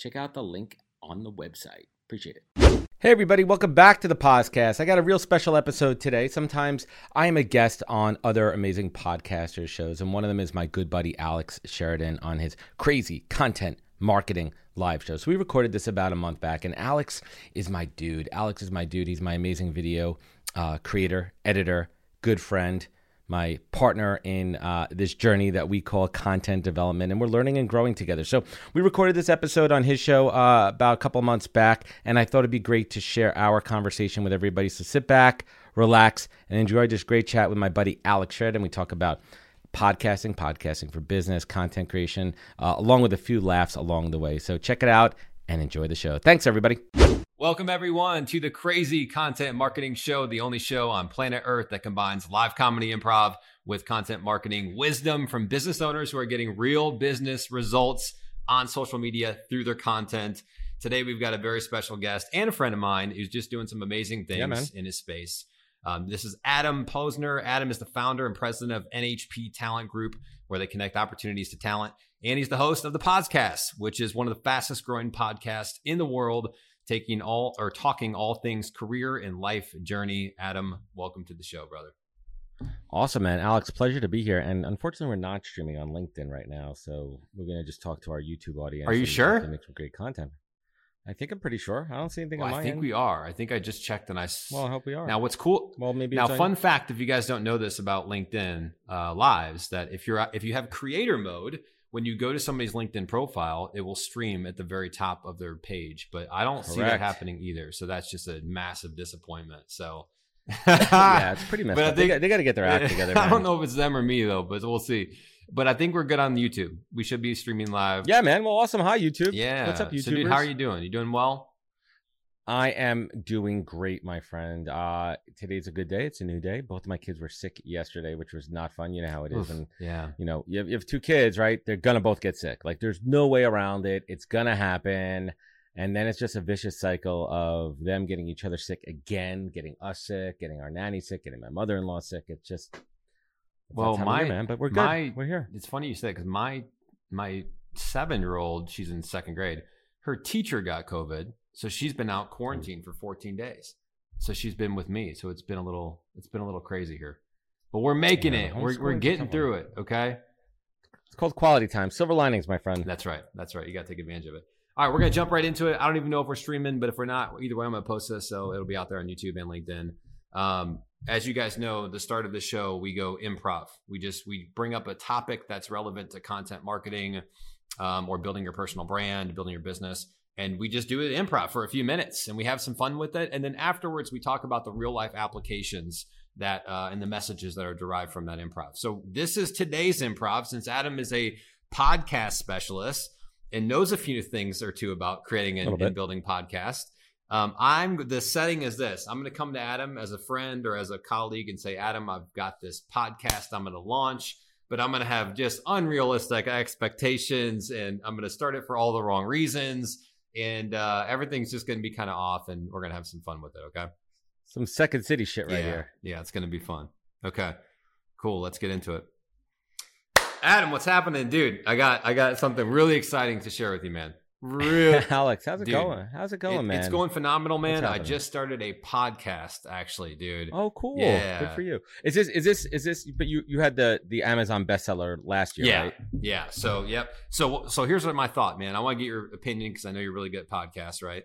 check out the link on the website. Appreciate it. Hey, everybody, welcome back to the podcast. I got a real special episode today. Sometimes I am a guest on other amazing podcasters' shows, and one of them is my good buddy Alex Sheridan on his crazy content marketing live show. So we recorded this about a month back, and Alex is my dude. Alex is my dude. He's my amazing video uh, creator, editor, good friend my partner in uh, this journey that we call content development, and we're learning and growing together. So we recorded this episode on his show uh, about a couple months back, and I thought it'd be great to share our conversation with everybody. So sit back, relax, and enjoy this great chat with my buddy Alex Sheridan. We talk about podcasting, podcasting for business, content creation, uh, along with a few laughs along the way. So check it out and enjoy the show. Thanks, everybody. Welcome, everyone, to the Crazy Content Marketing Show, the only show on planet Earth that combines live comedy improv with content marketing wisdom from business owners who are getting real business results on social media through their content. Today, we've got a very special guest and a friend of mine who's just doing some amazing things yeah, in his space. Um, this is Adam Posner. Adam is the founder and president of NHP Talent Group, where they connect opportunities to talent. And he's the host of the podcast, which is one of the fastest growing podcasts in the world taking all or talking all things career and life journey. Adam, welcome to the show, brother. Awesome, man. Alex, pleasure to be here. And unfortunately, we're not streaming on LinkedIn right now, so we're gonna just talk to our YouTube audience. Are you sure? Make some great content. I think I'm pretty sure. I don't see anything. Well, I think end. we are. I think I just checked and I. Well, I hope we are. Now, what's cool? Well, maybe now. Fun fact: if you guys don't know this about LinkedIn uh, Lives, that if you're if you have creator mode, when you go to somebody's LinkedIn profile, it will stream at the very top of their page. But I don't Correct. see that happening either. So that's just a massive disappointment. So yeah, it's pretty messed but up. I think, they, they got to get their act together. I don't know if it's them or me though, but we'll see. But I think we're good on YouTube. We should be streaming live. Yeah, man. Well, awesome. Hi, YouTube. Yeah. What's up, YouTube? So, dude, how are you doing? You doing well? I am doing great, my friend. Uh, today's a good day. It's a new day. Both of my kids were sick yesterday, which was not fun. You know how it is. Oof, and yeah, you know, you have, you have two kids, right? They're gonna both get sick. Like, there's no way around it. It's gonna happen. And then it's just a vicious cycle of them getting each other sick again, getting us sick, getting our nanny sick, getting my mother-in-law sick. It's just it's well, my year, man, but we're good. My, we're here. It's funny you say because my my seven-year-old, she's in second grade. Her teacher got COVID so she's been out quarantined for 14 days. So she's been with me. So it's been a little it's been a little crazy here. But we're making yeah, it. We're we're getting through it, okay? It's called quality time. Silver linings, my friend. That's right. That's right. You got to take advantage of it. All right, we're going to jump right into it. I don't even know if we're streaming, but if we're not, either way, I'm going to post this. So it'll be out there on YouTube and LinkedIn. Um, as you guys know, the start of the show, we go improv. We just, we bring up a topic that's relevant to content marketing um, or building your personal brand, building your business and we just do it improv for a few minutes and we have some fun with it. And then afterwards we talk about the real life applications that uh, and the messages that are derived from that improv. So this is today's improv since adam is a podcast specialist and knows a few things or two about creating and, and building podcast um, i'm the setting is this. I'm going to come to adam as a friend or as a colleague and say adam i've got this podcast i'm going to launch but I'm going to have just unrealistic expectations and I'm going to start it for all the wrong reasons and uh, everything's just going to be kind of off, and we're going to have some fun with it. Okay. Some Second City shit right yeah. here. Yeah, it's going to be fun. Okay, cool. Let's get into it. Adam, what's happening, dude? I got I got something really exciting to share with you, man. Real Alex, how's it dude, going? How's it going, it, man? It's going phenomenal, man. I just started a podcast, actually, dude. Oh, cool. Yeah. Good for you. Is this is this is this? But you you had the the Amazon bestseller last year, yeah. right? Yeah. So yep. So so here's what my thought, man. I want to get your opinion because I know you're really good at podcasts, right?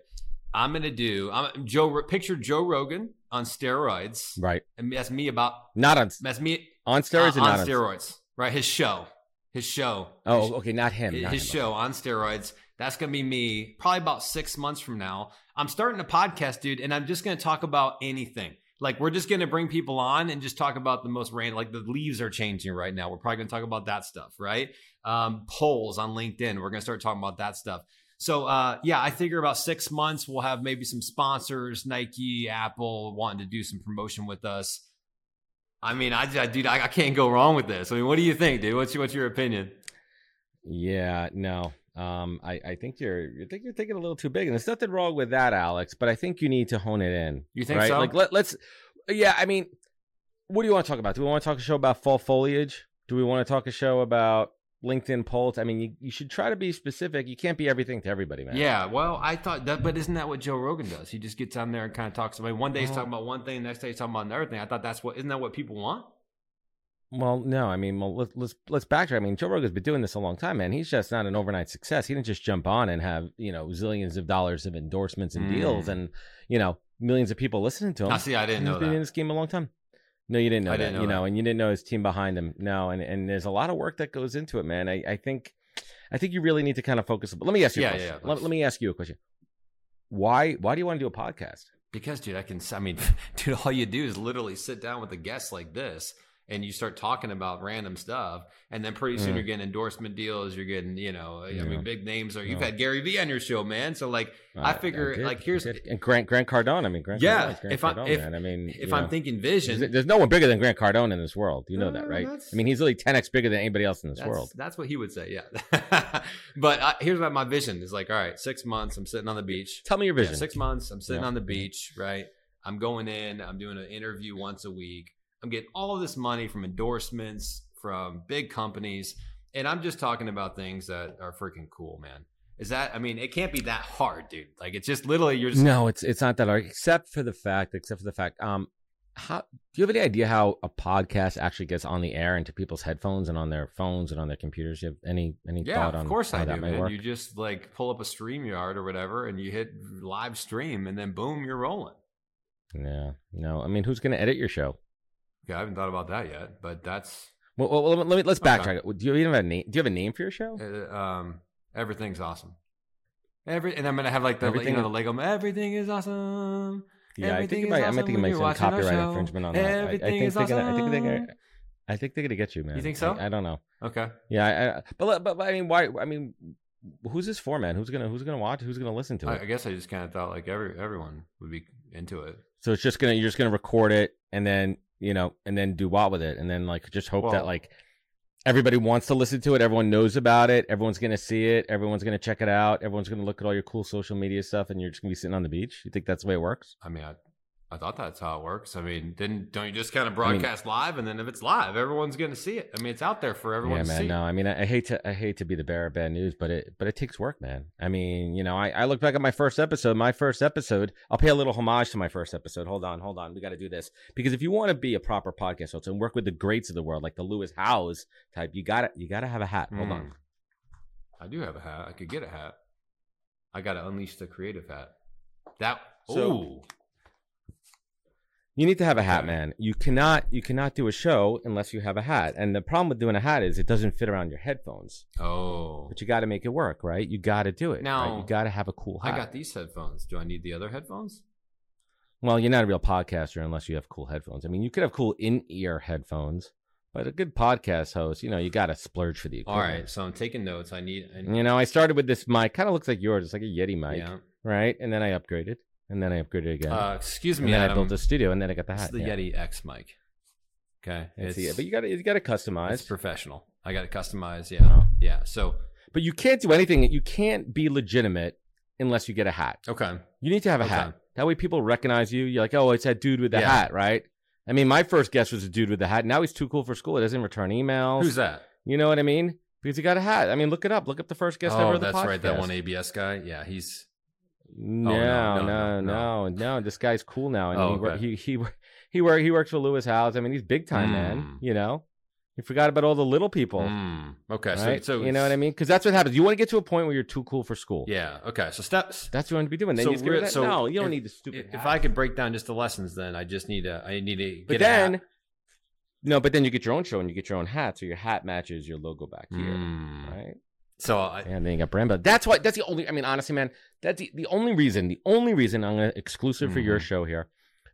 I'm gonna do. I'm Joe. Picture Joe Rogan on steroids, right? And that's me about not on. That's me on steroids. Uh, on steroids, right? His show. His show. Oh, his, okay, not him. His, not his him. show on steroids that's going to be me probably about six months from now. I'm starting a podcast, dude, and I'm just going to talk about anything. Like, we're just going to bring people on and just talk about the most random, like the leaves are changing right now. We're probably going to talk about that stuff, right? Um, polls on LinkedIn. We're going to start talking about that stuff. So uh, yeah, I figure about six months we'll have maybe some sponsors, Nike, Apple, wanting to do some promotion with us. I mean, I, I dude, I, I can't go wrong with this. I mean, what do you think, dude? What's your, what's your opinion? Yeah, no. Um, I, I think you're you think you're thinking a little too big, and there's nothing wrong with that, Alex. But I think you need to hone it in. You think right? so? Like let, let's. Yeah, I mean, what do you want to talk about? Do we want to talk a show about fall foliage? Do we want to talk a show about LinkedIn polls? I mean, you, you should try to be specific. You can't be everything to everybody, man. Yeah, well, I thought that, but isn't that what Joe Rogan does? He just gets on there and kind of talks. I mean, one day he's talking about one thing, next day he's talking about another thing. I thought that's what isn't that what people want? Well, no, I mean, well, let's let's let's backtrack. I mean, Joe Rogan's been doing this a long time, man. He's just not an overnight success. He didn't just jump on and have you know zillions of dollars of endorsements and deals, Mm. and you know millions of people listening to him. I see. I didn't He's know He's been in this game a long time. No, you didn't know I that. didn't know you know, and you didn't know his team behind him. No, and and there's a lot of work that goes into it, man. I, I think, I think you really need to kind of focus. But let me ask you Yeah, a question. yeah, yeah, let, let me ask you a question. Why why do you want to do a podcast? Because, dude, I can. I mean, dude, all you do is literally sit down with a guest like this, and you start talking about random stuff, and then pretty soon Mm. you're getting endorsement deals. You're getting, you know, I mean, big names. Or you've Yeah. had Gary Vee on your show, man. So like, I figure, did, like, here's- and Grant Grant Cardone. I mean, Grant Yeah, Cardone's Grant if I- Cardone, if- man. I mean, if I'm know. thinking vision, There's, no one bigger than Grant Cardone in this world. You know that, Uh, right? I mean, he's really 10x bigger than anybody else in this that's, world. That's what he would say. Yeah. but uh, here's what my vision is like. All right, six months. I'm sitting on the beach. Tell me your Yeah, vision. six months. I'm sitting Yeah. on the beach, right? I'm going in. I'm doing an interview once a week. I'm getting all of this money from endorsements from big companies, and I'm just talking about things that are freaking cool, man. Is that? I mean, it can't be that hard, dude. Like it's just literally you're just. No, it's it's not that hard, except for the fact, except for the fact. Um, how do you have any idea how a podcast actually gets on the air into people's headphones and on their phones and on their computers? You have any any Yeah, thought on of course I do, man. work? You just like pull up a StreamYard or whatever, and you hit live stream, and then boom, you're rolling. Yeah, no. I mean, who's going to edit your show? Yeah, I haven't thought about that yet, but that's Well, well, let me let me- let's Okay. backtrack. Do you even have a name? Do you have a name for your show? uh, um, everything's awesome. Every and I'm gonna have like the Everything you know the Lego. Everything is awesome. Yeah, I think might. I might think it might some copyright infringement on that. I- I, think is they're gonna. I think they're awesome. gonna. I think they're gonna get you, man. You think so? I, I don't know. Okay. Yeah, I, I, but, but but I mean, why? I mean, who's this for, man? Who's gonna who's gonna watch? Who's gonna listen to it? I guess I just kind of thought like every everyone would be into it. So it's just gonna you're just gonna record it and then you know and then do what with it and then like just hope Well- that like everybody wants to listen to it, everyone knows about it, everyone's gonna see it, everyone's gonna check it out, everyone's gonna look at all your cool social media stuff, and you're just gonna be sitting on the beach. You think that's the way it works? I mean, I I thought that's how it works. I mean, didn't don't you just kind of I mean- broadcast live, and then if it's live, everyone's gonna see it. I mean, it's out there for everyone yeah, to man. see. No, I mean, I, I hate to I hate to be the bearer of bad news, but it but it takes work, man. I mean, you know, I, I look back at my first episode. My first episode, I'll pay a little homage to my first episode. Hold on, hold on, we got to do this because if you want to be a proper podcast host and work with the greats of the world, like the Lewis Howes type, you gotta you gotta have a hat. Hold Mm. on. I do have a hat. I could get a hat. I got to unleash the creative hat. That So- ooh. You need to have a hat, man. You cannot you cannot do a show unless you have a hat. And the problem with doing a hat is it doesn't fit around your headphones. Oh. But you got to make it work, right? You got to do it. right? Now, you got to have a cool hat. I got these headphones. Do I need the other headphones? Well, you're not a real podcaster unless you have cool headphones. I mean, you could have cool in-ear headphones, but a good podcast host, you know, you got to splurge for the All equipment. right, so I'm taking notes. I need. I need You know, I started with this mic, kind of looks like yours. It's like a Yeti mic, yeah. right? And then I upgraded, and then I upgraded again, Uh, excuse and me, then Adam. I built a studio, and then I got the It's hat. the yeah. Yeti X mic. Okay, It's it's, but you got to you got to customize. it's professional. I got to customize. Yeah, Oh. yeah. So But you can't do anything. You can't be legitimate unless you get a hat. okay, You need to have a Okay. hat. That way people recognize you. You're like, oh, it's that dude with the Yeah. hat, right? I mean, my first guest was a dude with the hat. Now he's too cool for school. He doesn't return emails. who's that? You know what I mean? Because he got a hat. I mean, look it up. Look up the first guest ever oh, of the that's right. That one ABS guy. Yeah, he's. No, no, no, no, no, no, no, This guy's cool now, Oh, he, okay. he he he work he works for Lewis Howes. I mean, he's big time, Mm. man. You know, you forgot about all the little people, Mm, okay, right? so so you know what I mean? Because that's what happens. You want to get to a point where you're too cool for school. Yeah. Okay. So steps. that's what you want to be doing. Then So you just get we're- rid of that. so no, you don't if- need the stupid. If hat. I could break down just the lessons, then I just need to. I need to but get a hat. then, no, but then you get your own show and you get your own hat, so your hat matches your logo back here, Mm. right? So I, And then you got brand, but that's why. That's the only. I mean, honestly, man, that's the, the only reason. The only reason I'm gonna exclusive for your Mhm. show here.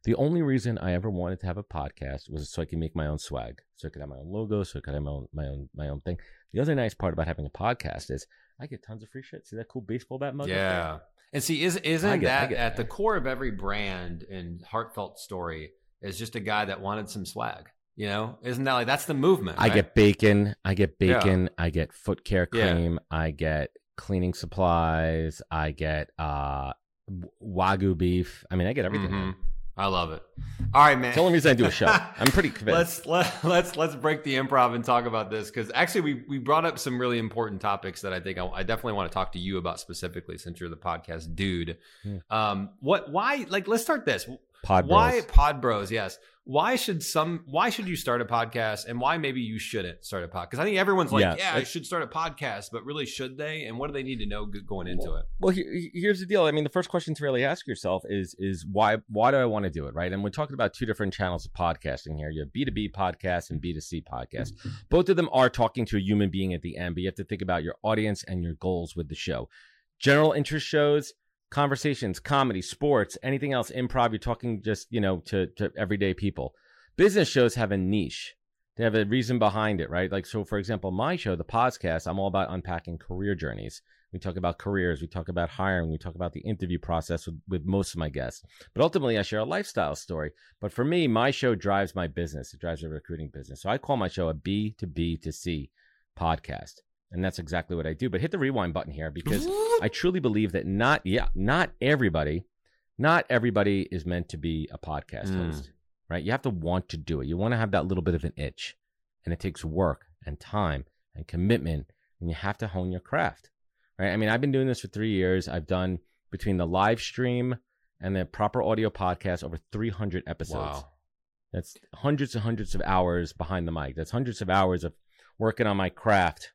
The only reason I ever wanted to have a podcast was so I could make my own swag, so I could have my own logo, so I could have my own my own my own thing. The other nice part about having a podcast is I get tons of free shit. See that cool baseball bat mug? Yeah. And see, is, isn't get, that at the core of every brand and heartfelt story is just a guy that wanted some swag? You know, isn't that like that's the movement? Right? I get bacon. I get bacon. Yeah. I get foot care cream. Yeah. I get cleaning supplies. I get uh wagyu beef. I mean, I get everything. Mm-hmm. I love it. All right, man. It's the only reason I do a show. I'm pretty convinced. let's let, let's let's break the improv and talk about this because actually we we brought up some really important topics that I think I, I, definitely want to talk to you about specifically since you're the podcast dude. Hmm. Um, what why like let's start this. Pod bros. Why Pod Bros? Yes. Why should some? Why should you start a podcast, and why maybe you shouldn't start a podcast? Because I think everyone's like, yeah, yeah I should start a podcast, but really, should they? And what do they need to know going into well, it? Well, here's the deal. I mean, the first question to really ask yourself is is why why do I want to do it, right? And we're talking about two different channels of podcasting here. You have B two B podcast and B two C podcast. Both of them are talking to a human being at the end, but you have to think about your audience and your goals with the show. General interest shows conversations, comedy, sports, anything else, improv. You're talking just, you know, to, to everyday people. Business shows have a niche. They have a reason behind it, right? Like, so for example, my show, the podcast, I'm all about unpacking career journeys. We talk about careers, we talk about hiring, we talk about the interview process with, with most of my guests. But ultimately, I share a lifestyle story. But for me, my show drives my business, it drives a recruiting business. So I call my show a B to B to C podcast. And that's exactly what I do. But hit the rewind button here because I truly believe that not, yeah, not everybody, not everybody is meant to be a podcast mm. host, right? You have to want to do it. You want to have that little bit of an itch. And it takes work and time and commitment. And you have to hone your craft, right? I mean, I've been doing this for three years. I've done between the live stream and the proper audio podcast over 300 episodes. Wow. That's hundreds and hundreds of hours behind the mic. That's hundreds of hours of working on my craft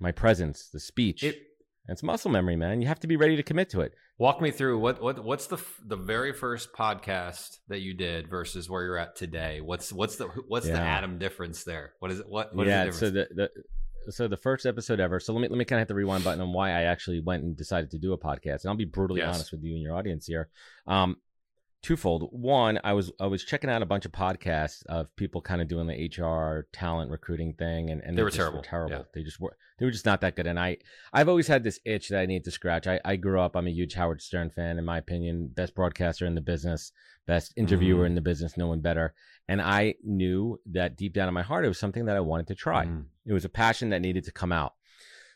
my presence, the speech. It, it's muscle memory, man. You have to be ready to commit to it. Walk me through what what what's the the very first podcast that you did versus where you're at today. What's what's the what's yeah. the atom difference there? What is it? What, what yeah? The so the, the so the first episode ever. So let me let me kind of hit the rewind button on why I actually went and decided to do a podcast. And I'll be brutally yes. honest with you and your audience here. Um, twofold. One, I was I was checking out a bunch of podcasts of people kind of doing the HR talent recruiting thing, and, and they, they were terrible. Were terrible. Yeah. They just were they were just not that good. And I I've always had this itch that I need to scratch. I, I grew up. I'm a huge Howard Stern fan. In my opinion, best broadcaster in the business, best interviewer mm. in the business. No one better. And I knew that deep down in my heart, it was something that I wanted to try. Mm. It was a passion that needed to come out.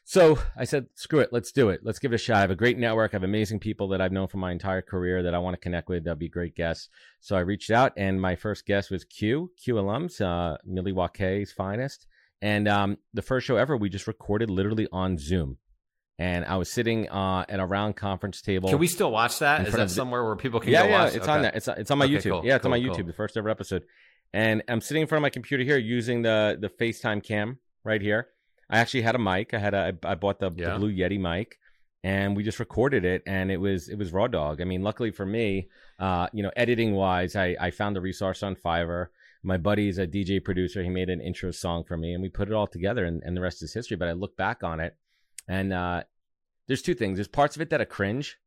So I said, screw it, let's do it. Let's give it a shot. I have a great network. I have amazing people that I've known for my entire career that I want to connect with. That'd be great guests. So I reached out, and my first guest was Q, Q alums, uh, Milwaukee's finest. And um, the first show ever, we just recorded literally on Zoom. And I was sitting uh, at a round conference table. Can we still watch that? Is that somewhere where people can yeah, go yeah, watch? it's okay. on that. It's it's on my okay, YouTube. Cool, yeah, it's cool, on my YouTube. The first ever episode. And I'm sitting in front of my computer here using the the FaceTime cam right here. I actually had a mic. I had a I bought the, yeah. the Blue Yeti mic, and we just recorded it, and it was it was raw dog. I mean, luckily for me, uh, you know, editing wise, I I found the resource on Fiverr. My buddy's a DJ producer. He made an intro song for me, and we put it all together, and, and the rest is history. But I look back on it, and uh, there's two things. There's parts of it that are cringe,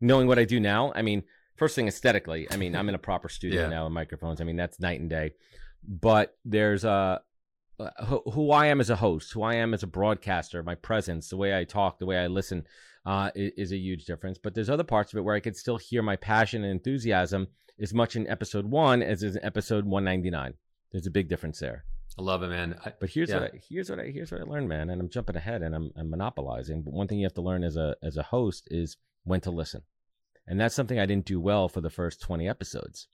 knowing what I do now. I mean, first thing aesthetically, I mean, I'm in a proper studio yeah. now with microphones. I mean, that's night and day. But there's uh who, who, I am as a host, who I am as a broadcaster, my presence, the way I talk, the way I listen, uh, is, is, a huge difference. But there's other parts of it where I could still hear my passion and enthusiasm as much in episode one as in episode 199. There's a big difference there. I love it, man. I, but here's yeah. what I, here's what I here's what I learned, man. And I'm jumping ahead and I'm, I'm monopolizing. But one thing you have to learn as a as a host is when to listen, and that's something I didn't do well for the first 20 episodes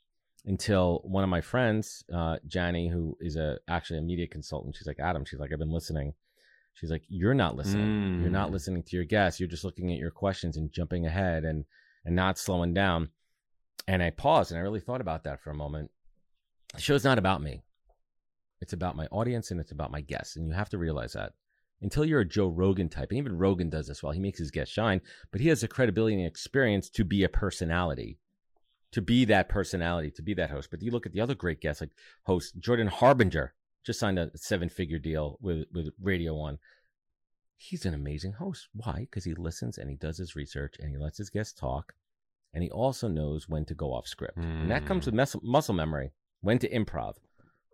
until one of my friends, uh, Jani, who is a actually a media consultant, she's like, Adam, she's like, I've been listening. She's like, You're not listening. Mm. You're not mm. listening to your guests. You're just looking at your questions and jumping ahead and and not slowing down. And I paused and I really thought about that for a moment. The show's not about me. It's about my audience and it's about my guests. And you have to realize that. Until you're a Joe Rogan type, and even Rogan does this well, he makes his guests shine, but he has the credibility and experience to be a personality to be that personality, to be that host. But you look at the other great guests, like host Jordan Harbinger, just signed a seven figure deal with, with Radio One. He's an amazing host. Why? Because he listens and he does his research and he lets his guests talk and he also knows when to go off script. And that comes Mm. with muscle, muscle memory, when to improv,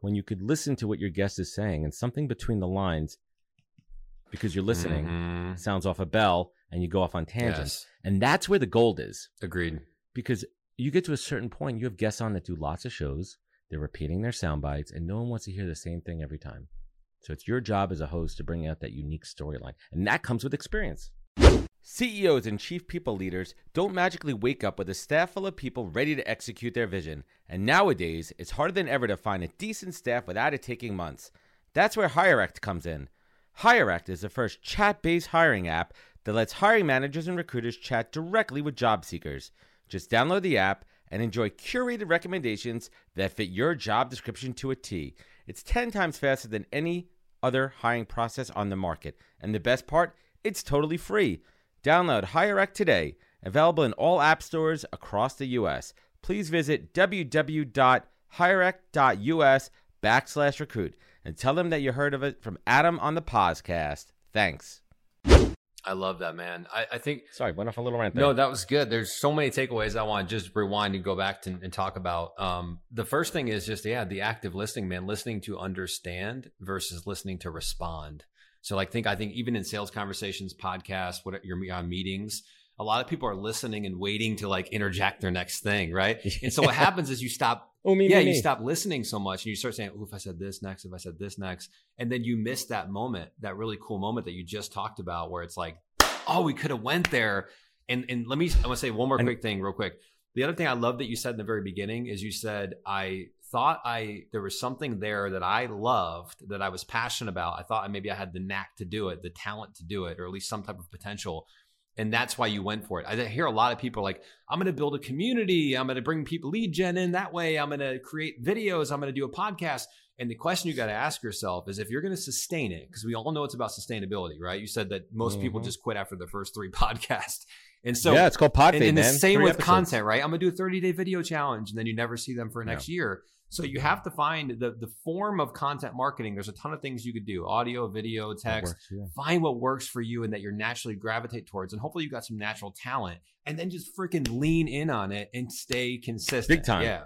when you could listen to what your guest is saying and something between the lines, because you're listening, Mhm. sounds off a bell and you go off on tangents. Yes. And that's where the gold is Agreed. because you get to a certain point, you have guests on that do lots of shows, they're repeating their sound bites, and no one wants to hear the same thing every time. So it's your job as a host to bring out that unique storyline. And that comes with experience. CEOs and chief people leaders don't magically wake up with a staff full of people ready to execute their vision. And nowadays, it's harder than ever to find a decent staff without it taking months. That's where HireAct comes in. HireAct is the first chat based hiring app that lets hiring managers and recruiters chat directly with job seekers. Just download the app and enjoy curated recommendations that fit your job description to a T. It's 10 times faster than any other hiring process on the market. And the best part, it's totally free. Download HireAct today, available in all app stores across the U.S. Please visit www.hireact.us backslash recruit and tell them that you heard of it from Adam on the podcast. Thanks. I love that, man. I, I think Sorry, went off a little rant there. No, that was good. There's so many takeaways I want to just rewind and go back to and talk about. Um, the first thing is just yeah, the active listening, man, listening to understand versus listening to respond. So like think I think even in sales conversations, podcasts, what your on meetings, a lot of people are listening and waiting to like interject their next thing, right? And so what happens is you stop oh, me, yeah, me, you me. stop listening so much and you start saying, oh, if I said this next, if I said this next, and then you miss that moment, that really cool moment that you just talked about where it's like, oh, we could have went there. And and let me I want to say one more And- quick thing real quick. The other thing I love that you said in the very beginning is you said I thought I there was something there that I loved that I was passionate about. I thought maybe I had the knack to do it, the talent to do it, or at least some type of potential. And that's why you went for it. I hear a lot of people like, I'm going to build a community. I'm going to bring people lead gen in that way. I'm going to create videos. I'm going to do a podcast. And the question you got to ask yourself is if you're going to sustain it, because we all know it's about sustainability, right? You said that most people Mhm. just quit after the first three podcasts. And so, yeah, it's called Podfade, and, and the same Three with episodes. content, right? I'm gonna do a 30 day video challenge, and then you never see them for next year. So you have to find the the form of content marketing. There's a ton of things you could do: audio, video, text. works, yeah. Find what works for you and that you're naturally gravitate towards, and hopefully you got some natural talent, and then just freaking lean in on it and stay consistent. Big time. Yeah,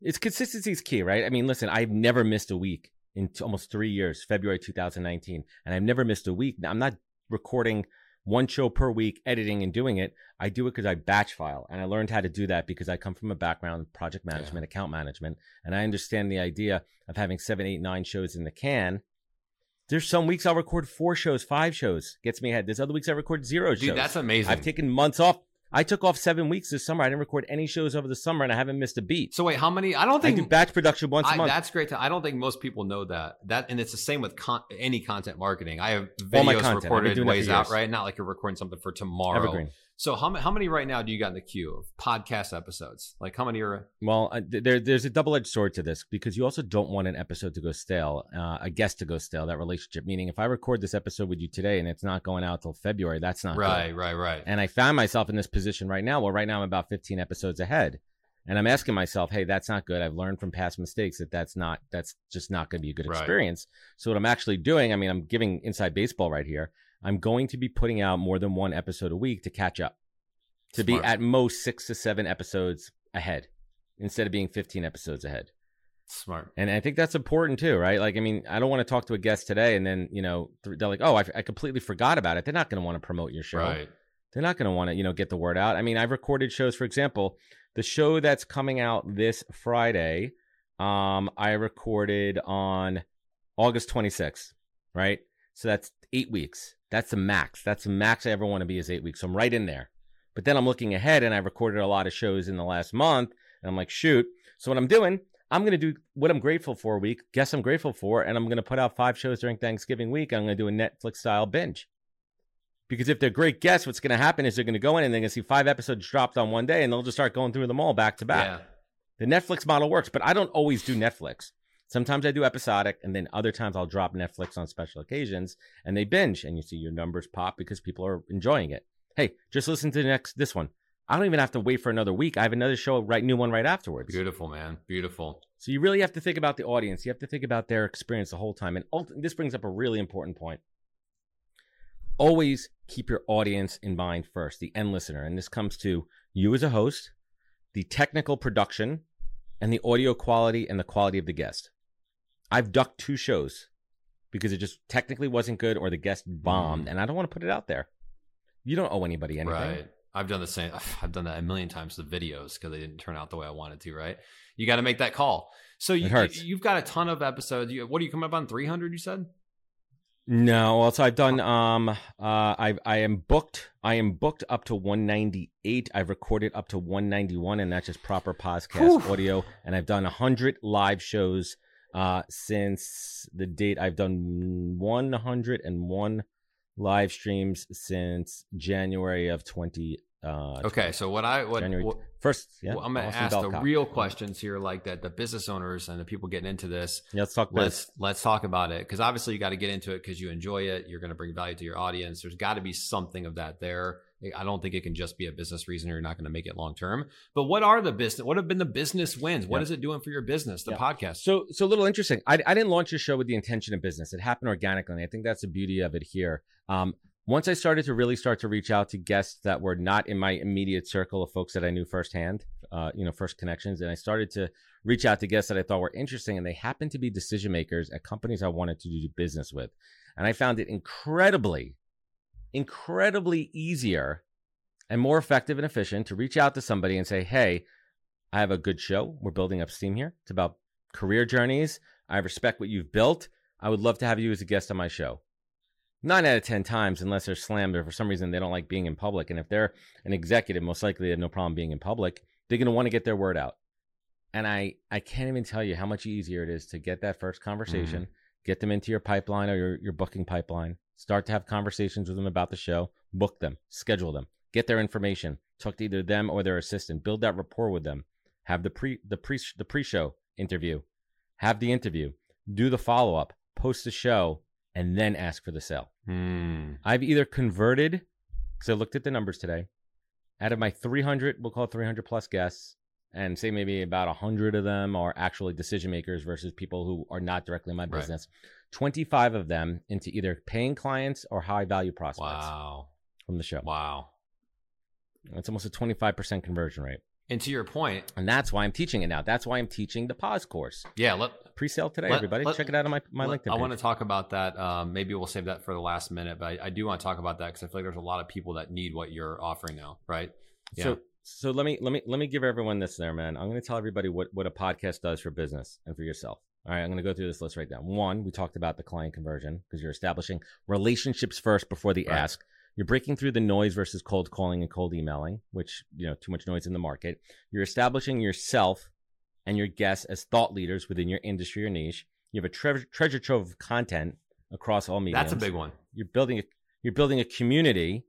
It's consistency is key, right? I mean, listen, I've never missed a week in t- almost three years, February 2019, and I've never missed a week. Now, I'm not recording one show per week, editing and doing it. I do it because I batch file, and I learned how to do that because I come from a background in project management, account management, and I understand the idea of having seven, eight, nine shows in the can. There's some weeks I'll record four shows, five shows, gets me ahead. There's other weeks I record zero dude, shows. that's amazing. I've taken months off. I took off seven weeks this summer. I didn't record any shows over the summer, and I haven't missed a beat. so wait, how many? I don't I think do batch production once a I, month. that's great. To, I don't think most people know that. That and it's the same with con- any content marketing. I have All my videos content. I've been recorded doing that for ways out, right? Not like you're recording something for tomorrow. Evergreen. So how how many right now do you got in the queue of podcast episodes? Like how many are? Well, uh, there, there's a double-edged sword to this because you also don't want an episode to go stale, uh, a guest to go stale. That relationship, meaning if I record this episode with you today and it's not going out till February, that's not good. Right, right, right. And I found myself in this position right now. Well, right now I'm about 15 episodes ahead, and I'm asking myself, "Hey, that's not good. I've learned from past mistakes that that's not that's just not going to be a good Right. experience." So what I'm actually doing, I mean, I'm giving inside baseball right here. I'm going to be putting out more than one episode a week to catch up, to Smart. be at most six to seven episodes ahead instead of being 15 episodes ahead. Smart. And I think that's important too, right? Like, I mean, I don't want to talk to a guest today and then, you know, they're like, oh, I, I completely forgot about it. They're not going to want to promote your show. Right. They're not going to want to, you know, get the word out. I mean, I've recorded shows, for example, the show that's coming out this Friday, um, I recorded on August 26th, right? So that's eight weeks. That's the max. That's the max I ever want to be is eight weeks. So I'm right in there. But then I'm looking ahead and I recorded a lot of shows in the last month. And I'm like, shoot. So what I'm doing, I'm going to do what I'm grateful for a week. Guess I'm grateful for. And I'm going to put out five shows during Thanksgiving week. I'm going to do a Netflix style binge. Because if they're great guests, what's going to happen is they're going to go in and they're going to see five episodes dropped on one day and they'll just start going through them all back to back. Yeah. The Netflix model works, but I don't always do Netflix. Sometimes I do episodic, and then other times I'll drop Netflix on special occasions, and they binge, and you see your numbers pop because people are enjoying it. Hey, just listen to the next this one. I don't even have to wait for another week. I have another show, right, new one right afterwards. Beautiful, man. Beautiful. So you really have to think about the audience. You have to think about their experience the whole time. And ult- this brings up a really important point. always keep your audience in mind first, the end listener. And this comes to you as a host, the technical production, and the audio quality and the quality of the guest. I've ducked two shows because it just technically wasn't good or the guest bombed, Mm. and I don't want to put it out there. You don't owe anybody anything. Right. I've done the same. I've done that a million times. The videos because they didn't turn out the way I wanted to. Right. You got to make that call. So you, you've got a ton of episodes. You, what are you coming up on? Three hundred? You said. No, also I've done um uh I I am booked I am booked up to 198. I've recorded up to 191 and that's just proper podcast Whew. audio and I've done 100 live shows uh since the date I've done 101 live streams since January of 20 uh Okay. So what I what, January what first yeah well, I'm gonna Austin ask the real questions here, like that the business owners and the people getting into this. Yeah, let's talk Let's this. let's talk about it because obviously you got to get into it because you enjoy it. You're to bring value to your audience. There's got to be something of that there. I don't think it can just be a business reason. Or you're not going to make it long term. But what are the business? What have been the business wins? What is it doing for your business? The podcast. So, so a little interesting. I, I didn't launch a show with the intention of business. It happened organically. And I think that's the beauty of it here. Um, once I started to really start to reach out to guests that were not in my immediate circle of folks that I knew firsthand, uh, you know, first connections, and I started to reach out to guests that I thought were interesting, and they happened to be decision makers at companies I wanted to do business with, and I found it incredibly, incredibly easier and more effective and efficient to reach out to somebody and say, "Hey, I have a good show. We're building up steam here. It's about career journeys. I respect what you've built. I would love to have you as a guest on my show. Nine out of 10 times, unless they're slammed or for some reason they don't like being in public. And if they're an executive, most likely they have no problem being in public. They're going to want to get their word out. And I, I can't even tell you how much easier it is to get that first conversation, mm-hmm. get them into your pipeline or your, your booking pipeline, start to have conversations with them about the show, book them, schedule them, get their information, talk to either them or their assistant, build that rapport with them, have the pre the pre the pre-show interview, have the interview, do the follow-up, post the show, and then ask for the sale. Hmm. I've either converted because I looked at the numbers today. Out of my 300, we'll call it 300 plus guests, and say maybe about 100 of them are actually decision makers versus people who are not directly in my Right. Business. 25 of them into either paying clients or high value prospects Wow. from the show. Wow. It's almost a 25% conversion rate. And to your point, And that's why I'm teaching it now. That's why I'm teaching the PozCourse. yeah. Let Pre-sale today, Let- everybody. let- Check it out on my, my Let- LinkedIn I want to talk about that. Um, maybe we'll save that for the last minute, but I, I do want to talk about that because I feel like there's a lot of people that need what you're offering now, right? Yeah. So so let me let me let me give everyone this there, man. I'm going to tell everybody what what a podcast does for business and for yourself. All right, I'm going to go through this list right now. One, we talked about the client conversion because you're establishing relationships first before the Right. ask. You're breaking through the noise versus cold calling and cold emailing, which you know too much noise in the market. You're establishing yourself and your guests as thought leaders within your industry or niche. You have a treasure treasure trove of content across all mediums That's a big one. you're building a you're building a community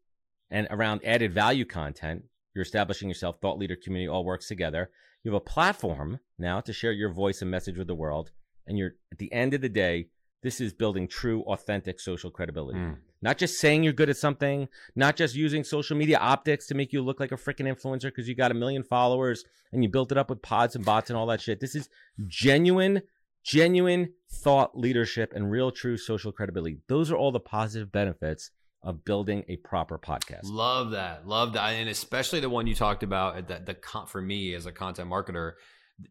and around added value content you're establishing yourself thought leader community all works together you have a platform now to share your voice and message with the world and you're at the end of the day this is building true authentic social credibility Mm. not just saying you're good at something not just using social media optics to make you look like a freaking influencer because you got a million followers and you built it up with pods and bots and all that shit this is genuine genuine thought leadership and real true social credibility those are all the positive benefits of building a proper podcast Love that. Love that. And especially the one you talked about that the for me as a content marketer,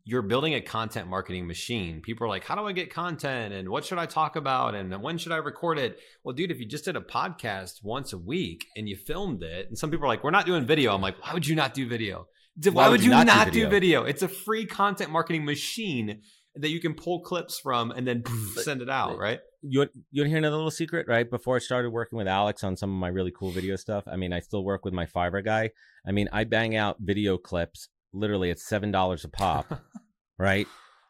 you're building a content marketing machine. People are like, how do I get content? And what should I talk about? And when should I record it? Well, dude, if you just did a podcast once a week and you filmed it, and some people are like, we're not doing video. I'm like, why would you not do video? Why, would you not, do, video? It's a free content marketing machine that you can pull clips from and then send it out, right? you you want to hear another little secret right before i started working with alex on some of my really cool video stuff i mean i still work with my fiverr guy i mean i bang out video clips literally at seven dollars a pop right?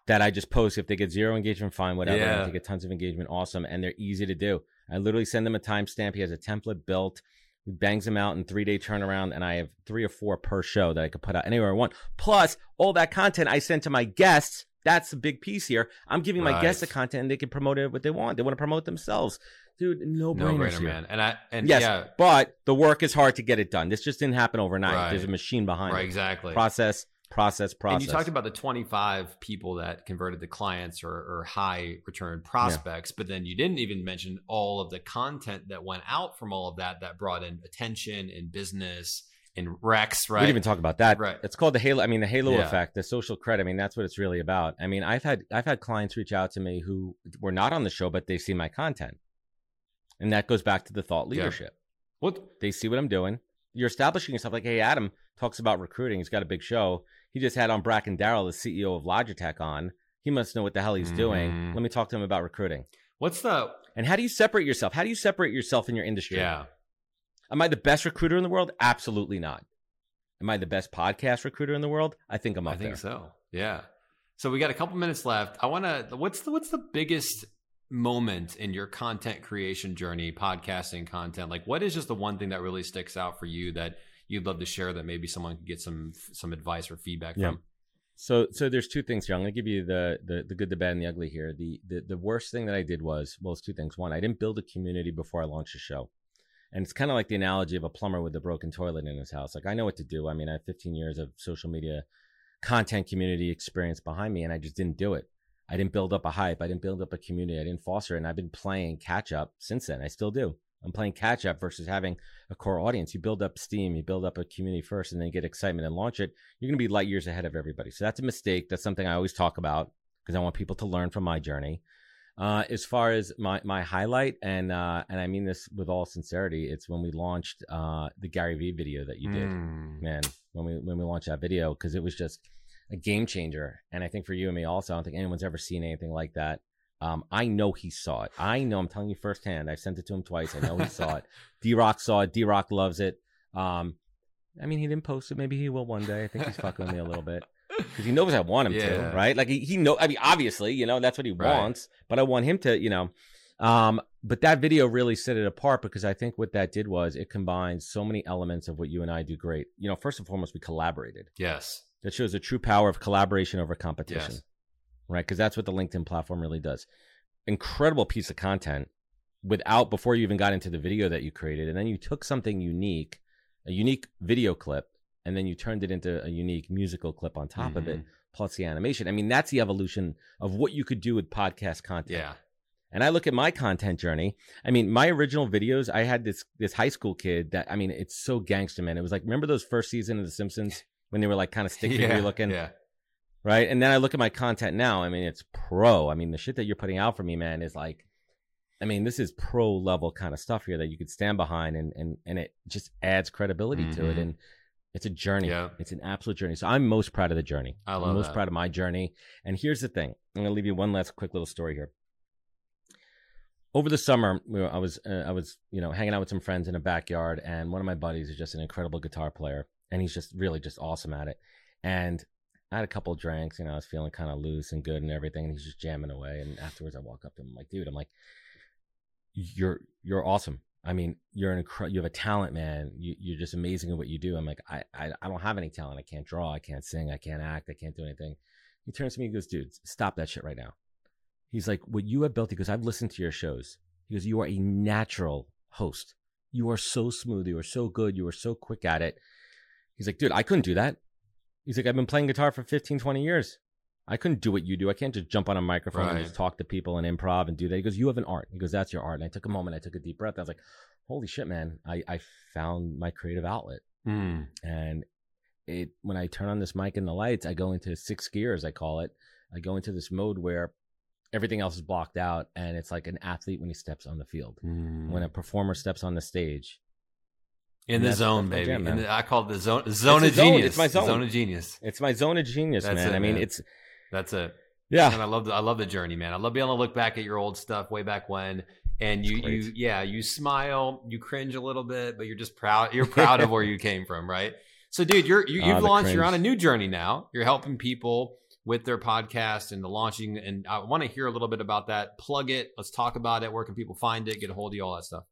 That I just post. If they get zero engagement, fine, whatever. Yeah. If they get tons of engagement, awesome. And they're easy to do. I literally send them a timestamp. He has a template built. He bangs them out in three day turnaround, and I have three or four per show that I could put out anywhere I want. Plus, all that content I send to my guests. That's the big piece here. I'm giving my guests the content, and they can promote it what they want. They want to promote themselves, dude. No No brainer, brainer, man. And I and Yes, yeah, but the work is hard to get it done. This just didn't happen overnight. Right. There's a machine behind right, it. exactly. Process, process, process. And you talked about the 25 people that converted to clients or, or high return prospects, yeah. but then you didn't even mention all of the content that went out from all of that that brought in attention and business and Rex, right? We didn't even talk about that. Right. It's called the halo. I mean, the halo yeah. effect, the social credit. I mean, that's what it's really about. I mean, I've had I've had clients reach out to me who were not on the show, but they see my content, and that goes back to the thought leadership. Yeah. What they see what I'm doing. You're establishing yourself like, hey, Adam talks about recruiting. He's got a big show. He just had on Bracken Darrell, the CEO of Logitech, on. He must know what the hell he's mm-hmm. doing. Let me talk to him about recruiting. What's the and how do you separate yourself? How do you separate yourself in your industry? Yeah. Am I the best recruiter in the world? Absolutely not. Am I the best podcast recruiter in the world? I think I'm up there. I think there. so. Yeah. So we got a couple minutes left. I want to. What's the what's the biggest moment in your content creation journey, podcasting content? Like, what is just the one thing that really sticks out for you that you'd love to share that maybe someone could get some some advice or feedback yeah. from? So, so there's two things here. I'm going to give you the, the the good, the bad, and the ugly here. The, the the worst thing that I did was well, it's two things. One, I didn't build a community before I launched the show. And it's kind of like the analogy of a plumber with a broken toilet in his house. Like I know what to do. I mean, I have 15 years of social media content community experience behind me, and I just didn't do it. I didn't build up a hype. I didn't build up a community. I didn't foster it. And I've been playing catch up since then. I still do. I'm playing catch up versus having a core audience. You build up steam, you build up a community first, and then get excitement and launch it. You're going to be light years ahead of everybody. So that's a mistake. That's something I always talk about because I want people to learn from my journey. Uh, as far as my, my highlight, and uh, and I mean this with all sincerity, it's when we launched uh, the Gary Vee video that you did, mm. man. When we when we launched that video, because it was just a game changer. And I think for you and me also, I don't think anyone's ever seen anything like that. Um, I know he saw it. I know. I'm telling you firsthand. I've sent it to him twice. I know he saw it. D Rock saw it. D Rock loves it. Um, I mean, he didn't post it. Maybe he will one day. I think he's fucking with me a little bit because he knows I want him yeah. to, right? Like he, he know. I mean, obviously, you know, that's what he right. wants. But I want him to, you know. Um, but that video really set it apart because I think what that did was it combined so many elements of what you and I do great. You know, first and foremost, we collaborated. Yes. That shows the true power of collaboration over competition. Yes. Right? Because that's what the LinkedIn platform really does. Incredible piece of content without before you even got into the video that you created. And then you took something unique, a unique video clip, and then you turned it into a unique musical clip on top mm-hmm. of it, mm-hmm. plus the animation. I mean, that's the evolution of what you could do with podcast content. Yeah. And I look at my content journey. I mean, my original videos, I had this this high school kid that I mean, it's so gangster, man. It was like remember those first season of The Simpsons when they were like kind of stick figure yeah, looking? Yeah. Right. And then I look at my content now. I mean, it's pro. I mean, the shit that you're putting out for me, man, is like I mean, this is pro level kind of stuff here that you could stand behind and and and it just adds credibility mm-hmm. to it. Mm-hmm. And it's a journey. Yeah. It's an absolute journey. So I'm most proud of the journey. I love I'm most that. proud of my journey. And here's the thing. I'm going to leave you one last quick little story here. Over the summer, I was uh, I was you know hanging out with some friends in a backyard, and one of my buddies is just an incredible guitar player, and he's just really just awesome at it. And I had a couple drinks, you know, I was feeling kind of loose and good and everything, and he's just jamming away. And afterwards, I walk up to him, I'm like, dude, I'm like, you're you're awesome. I mean, you're an incredible, you have a talent, man. You, you're just amazing at what you do. I'm like, I, I, I don't have any talent. I can't draw. I can't sing. I can't act. I can't do anything. He turns to me and goes, dude, stop that shit right now. He's like, what you have built, he goes, I've listened to your shows. He goes, you are a natural host. You are so smooth. You are so good. You are so quick at it. He's like, dude, I couldn't do that. He's like, I've been playing guitar for 15, 20 years. I couldn't do what you do. I can't just jump on a microphone right. and just talk to people and improv and do that. He goes, You have an art. He goes, That's your art. And I took a moment, I took a deep breath. I was like, Holy shit, man. I, I found my creative outlet. Mm. And it when I turn on this mic and the lights, I go into six gears, I call it. I go into this mode where everything else is blocked out and it's like an athlete when he steps on the field. Mm. When a performer steps on the stage. In the zone, baby. Jam, the, I call it the zone zone it's of zone. genius. It's my zone. zone of genius. It's my zone of genius, That's man. It, I mean, man. it's that's it. Yeah. And I love the, I love the journey, man. I love being able to look back at your old stuff way back when. And you, you, yeah, you smile, you cringe a little bit, but you're just proud. You're proud of where you came from, right? So, dude, you're you, have uh, launched. Cringe. You're on a new journey now. You're helping people with their podcast and the launching. And I want to hear a little bit about that. Plug it. Let's talk about it. Where can people find it? Get a hold of you. All that stuff.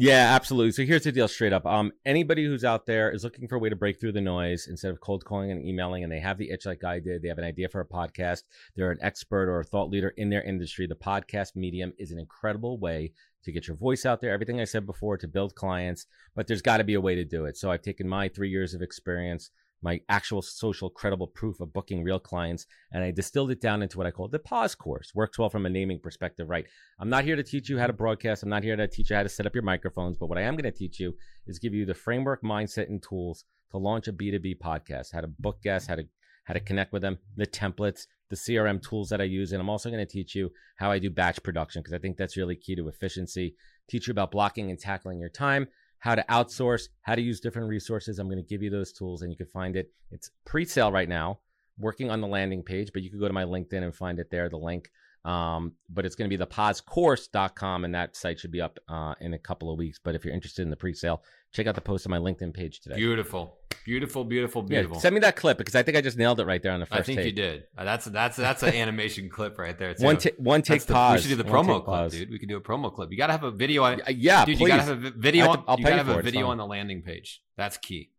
Yeah, absolutely. So here's the deal straight up. Um, anybody who's out there is looking for a way to break through the noise instead of cold calling and emailing, and they have the itch like I did. They have an idea for a podcast. They're an expert or a thought leader in their industry. The podcast medium is an incredible way to get your voice out there. Everything I said before to build clients, but there's got to be a way to do it. So I've taken my three years of experience, my actual social credible proof of booking real clients. And I distilled it down into what I call the PozCourse. Works well from a naming perspective, right? I'm not here to teach you how to broadcast. I'm not here to teach you how to set up your microphones. But what I am going to teach you is give you the framework, mindset, and tools to launch a B2B podcast, how to book guests, how to how to connect with them, the templates, the CRM tools that I use. And I'm also going to teach you how I do batch production because I think that's really key to efficiency. Teach you about blocking and tackling your time how to outsource, how to use different resources. I'm going to give you those tools and you can find it. It's pre sale right now, working on the landing page, but you can go to my LinkedIn and find it there, the link. Um, but it's going to be the pozcourse.com and that site should be up uh, in a couple of weeks. But if you're interested in the pre sale, check out the post on my LinkedIn page today. Beautiful. Beautiful, beautiful, beautiful. Yeah, send me that clip because I think I just nailed it right there on the first. I think take. you did. Uh, that's that's that's an animation clip right there. Too. One t- one take the, pause. We should do the one promo clip, pause. dude. We can do a promo clip. You got to have a video on. Yeah, dude. Please. You got to have a video. To, on, I'll you got to have a it. video on the landing page. That's key.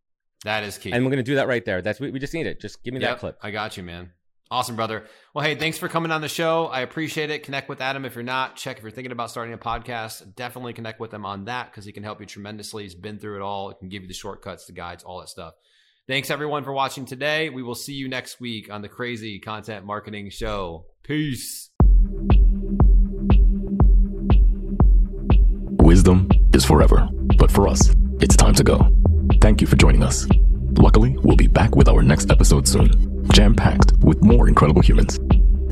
That is key. And we're gonna do that right there. That's we, we just need it. Just give me yep, that clip. I got you, man. Awesome, brother. Well, hey, thanks for coming on the show. I appreciate it. Connect with Adam if you're not. Check if you're thinking about starting a podcast. Definitely connect with him on that because he can help you tremendously. He's been through it all. He can give you the shortcuts, the guides, all that stuff. Thanks everyone for watching today. We will see you next week on the Crazy Content Marketing Show. Peace. Wisdom is forever, but for us, it's time to go. Thank you for joining us. Luckily, we'll be back with our next episode soon, jam packed with more incredible humans.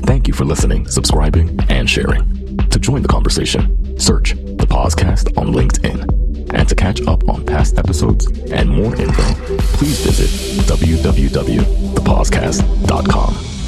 Thank you for listening, subscribing, and sharing. To join the conversation, search the POZcast on LinkedIn. And to catch up on past episodes and more info, please visit www.thepozcast.com.